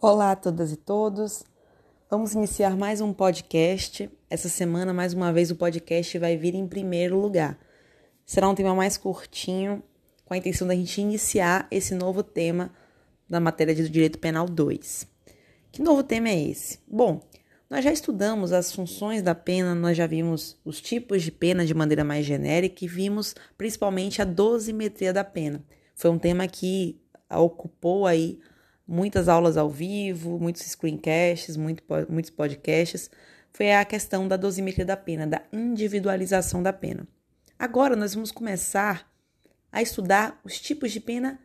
Olá a todas e todos. Vamos iniciar mais um podcast. Essa semana, mais uma vez, o podcast vai vir em primeiro lugar. Será um tema mais curtinho, com a intenção da gente iniciar esse novo tema da matéria de Direito Penal 2. Que novo tema é esse? Bom, nós já estudamos as funções da pena, nós já vimos os tipos de pena de maneira mais genérica e vimos principalmente a dosimetria da pena. Foi um tema que ocupou aí muitas aulas ao vivo, muitos screencasts, muito, muitos podcasts, foi a questão da dosimetria da pena, da individualização da pena. Agora nós vamos começar a estudar os tipos de pena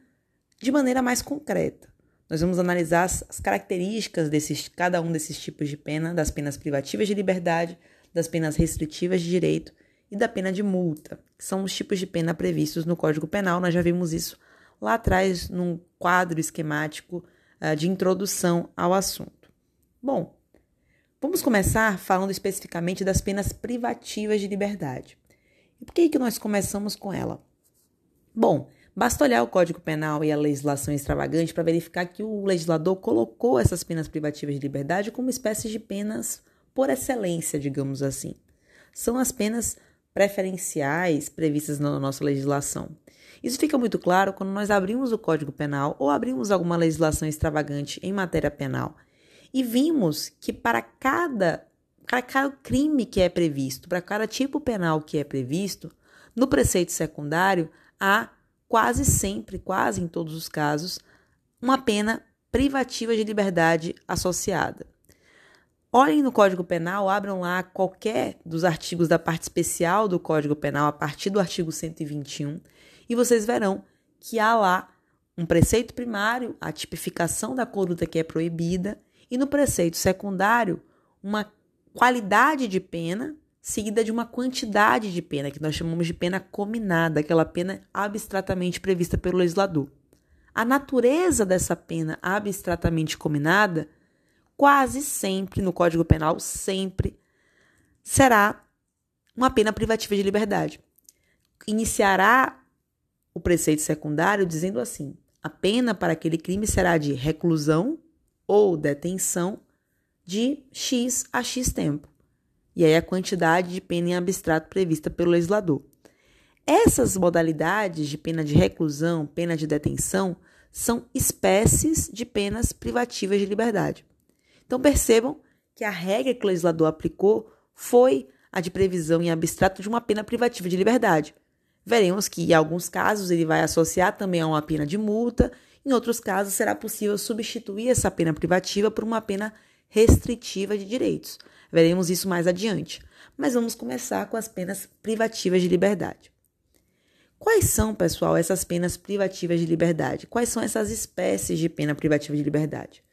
de maneira mais concreta. Nós vamos analisar as, as características desses cada um desses tipos de pena, das penas privativas de liberdade, das penas restritivas de direito e da pena de multa, que são os tipos de pena previstos no Código Penal. Nós já vimos isso lá atrás num quadro esquemático de introdução ao assunto. Bom, vamos começar falando especificamente das penas privativas de liberdade. E por que, que nós começamos com ela? Bom, basta olhar o Código Penal e a legislação extravagante para verificar que o legislador colocou essas penas privativas de liberdade como espécies de penas por excelência, digamos assim. São as penas preferenciais previstas na nossa legislação. Isso fica muito claro quando nós abrimos o Código Penal ou abrimos alguma legislação extravagante em matéria penal e vimos que para cada, para cada crime que é previsto, para cada tipo penal que é previsto, no preceito secundário há quase sempre, quase em todos os casos, uma pena privativa de liberdade associada. Olhem no Código Penal, abram lá qualquer dos artigos da parte especial do Código Penal, a partir do artigo 121, e vocês verão que há lá um preceito primário, a tipificação da conduta que é proibida, e no preceito secundário, uma qualidade de pena seguida de uma quantidade de pena, que nós chamamos de pena combinada, aquela pena abstratamente prevista pelo legislador. A natureza dessa pena abstratamente combinada, quase sempre no Código Penal, sempre será uma pena privativa de liberdade. Iniciará o preceito secundário dizendo assim: a pena para aquele crime será de reclusão ou detenção de X a X tempo. E aí a quantidade de pena em abstrato prevista pelo legislador. Essas modalidades de pena de reclusão, pena de detenção, são espécies de penas privativas de liberdade. Então percebam que a regra que o legislador aplicou foi a de previsão em abstrato de uma pena privativa de liberdade. Veremos que, em alguns casos, ele vai associar também a uma pena de multa, em outros casos, será possível substituir essa pena privativa por uma pena restritiva de direitos. Veremos isso mais adiante. Mas vamos começar com as penas privativas de liberdade. Quais são, pessoal, essas penas privativas de liberdade? Quais são essas espécies de pena privativa de liberdade?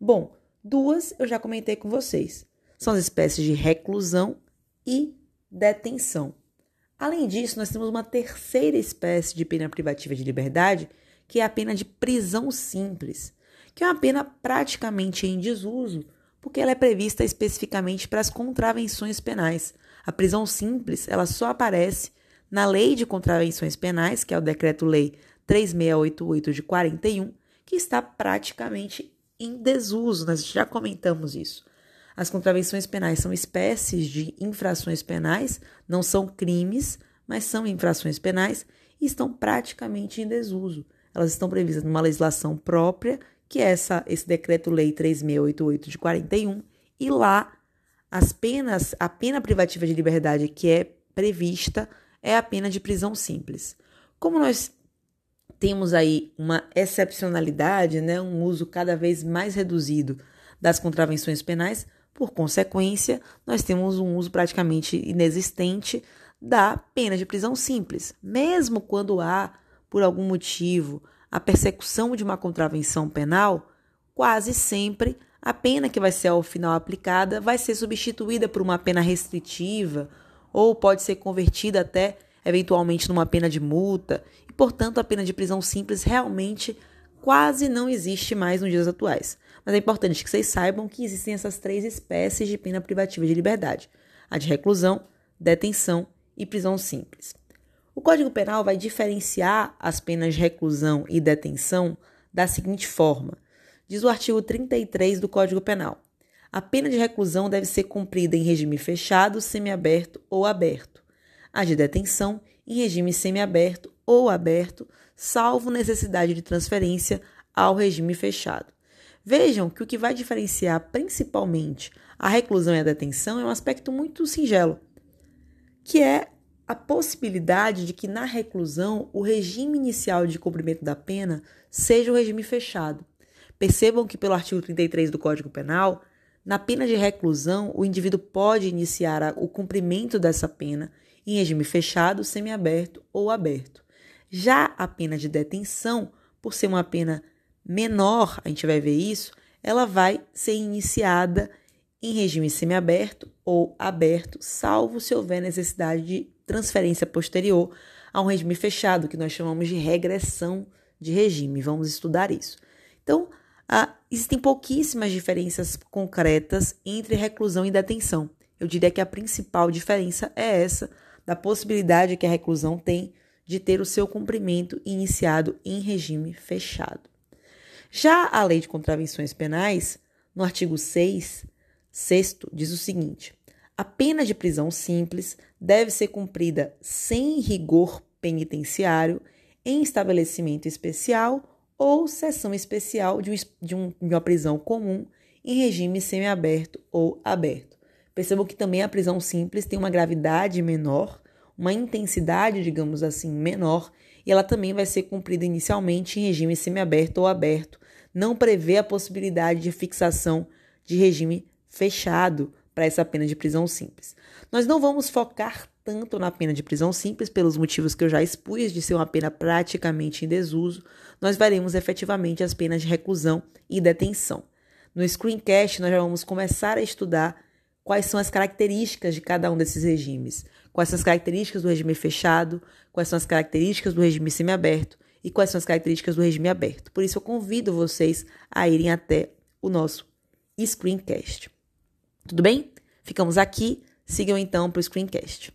Bom, duas eu já comentei com vocês. São as espécies de reclusão e detenção. Além disso, nós temos uma terceira espécie de pena privativa de liberdade, que é a pena de prisão simples, que é uma pena praticamente em desuso, porque ela é prevista especificamente para as contravenções penais. A prisão simples, ela só aparece na Lei de Contravenções Penais, que é o Decreto-Lei 3688 de 41, que está praticamente em desuso. Nós já comentamos isso. As contravenções penais são espécies de infrações penais, não são crimes, mas são infrações penais e estão praticamente em desuso. Elas estão previstas numa legislação própria, que é essa, esse decreto-lei 3688 de 41, e lá as penas, a pena privativa de liberdade que é prevista é a pena de prisão simples. Como nós temos aí uma excepcionalidade, né, um uso cada vez mais reduzido das contravenções penais, por consequência, nós temos um uso praticamente inexistente da pena de prisão simples. Mesmo quando há, por algum motivo, a persecução de uma contravenção penal, quase sempre a pena que vai ser ao final aplicada vai ser substituída por uma pena restritiva ou pode ser convertida até eventualmente numa pena de multa, e portanto a pena de prisão simples realmente quase não existe mais nos dias atuais. Mas é importante que vocês saibam que existem essas três espécies de pena privativa de liberdade: a de reclusão, detenção e prisão simples. O Código Penal vai diferenciar as penas de reclusão e detenção da seguinte forma: diz o artigo 33 do Código Penal. A pena de reclusão deve ser cumprida em regime fechado, semiaberto ou aberto. A de detenção em regime semiaberto ou aberto, salvo necessidade de transferência ao regime fechado. Vejam que o que vai diferenciar principalmente a reclusão e a detenção é um aspecto muito singelo, que é a possibilidade de que na reclusão o regime inicial de cumprimento da pena seja o regime fechado. Percebam que, pelo artigo 33 do Código Penal, na pena de reclusão, o indivíduo pode iniciar o cumprimento dessa pena em regime fechado, semiaberto ou aberto. Já a pena de detenção, por ser uma pena menor, a gente vai ver isso, ela vai ser iniciada em regime semiaberto ou aberto, salvo se houver necessidade de transferência posterior a um regime fechado, que nós chamamos de regressão de regime. Vamos estudar isso. Então, existem pouquíssimas diferenças concretas entre reclusão e detenção. Eu diria que a principal diferença é essa, da possibilidade que a reclusão tem de ter o seu cumprimento iniciado em regime fechado. Já a Lei de Contravenções Penais, no artigo 6, sexto, diz o seguinte: a pena de prisão simples deve ser cumprida sem rigor penitenciário em estabelecimento especial ou seção especial de, um, de, um, de uma prisão comum em regime semiaberto ou aberto. Percebam que também a prisão simples tem uma gravidade menor, uma intensidade, digamos assim, menor, e ela também vai ser cumprida inicialmente em regime semiaberto ou aberto, não prevê a possibilidade de fixação de regime fechado para essa pena de prisão simples. Nós não vamos focar tanto na pena de prisão simples, pelos motivos que eu já expus, de ser uma pena praticamente em desuso, nós veremos efetivamente as penas de reclusão e detenção. No screencast, nós já vamos começar a estudar quais são as características de cada um desses regimes, quais são as características do regime fechado, quais são as características do regime semiaberto e quais são as características do regime aberto. Por isso, eu convido vocês a irem até o nosso screencast. Tudo bem? Ficamos aqui. Sigam então para o screencast.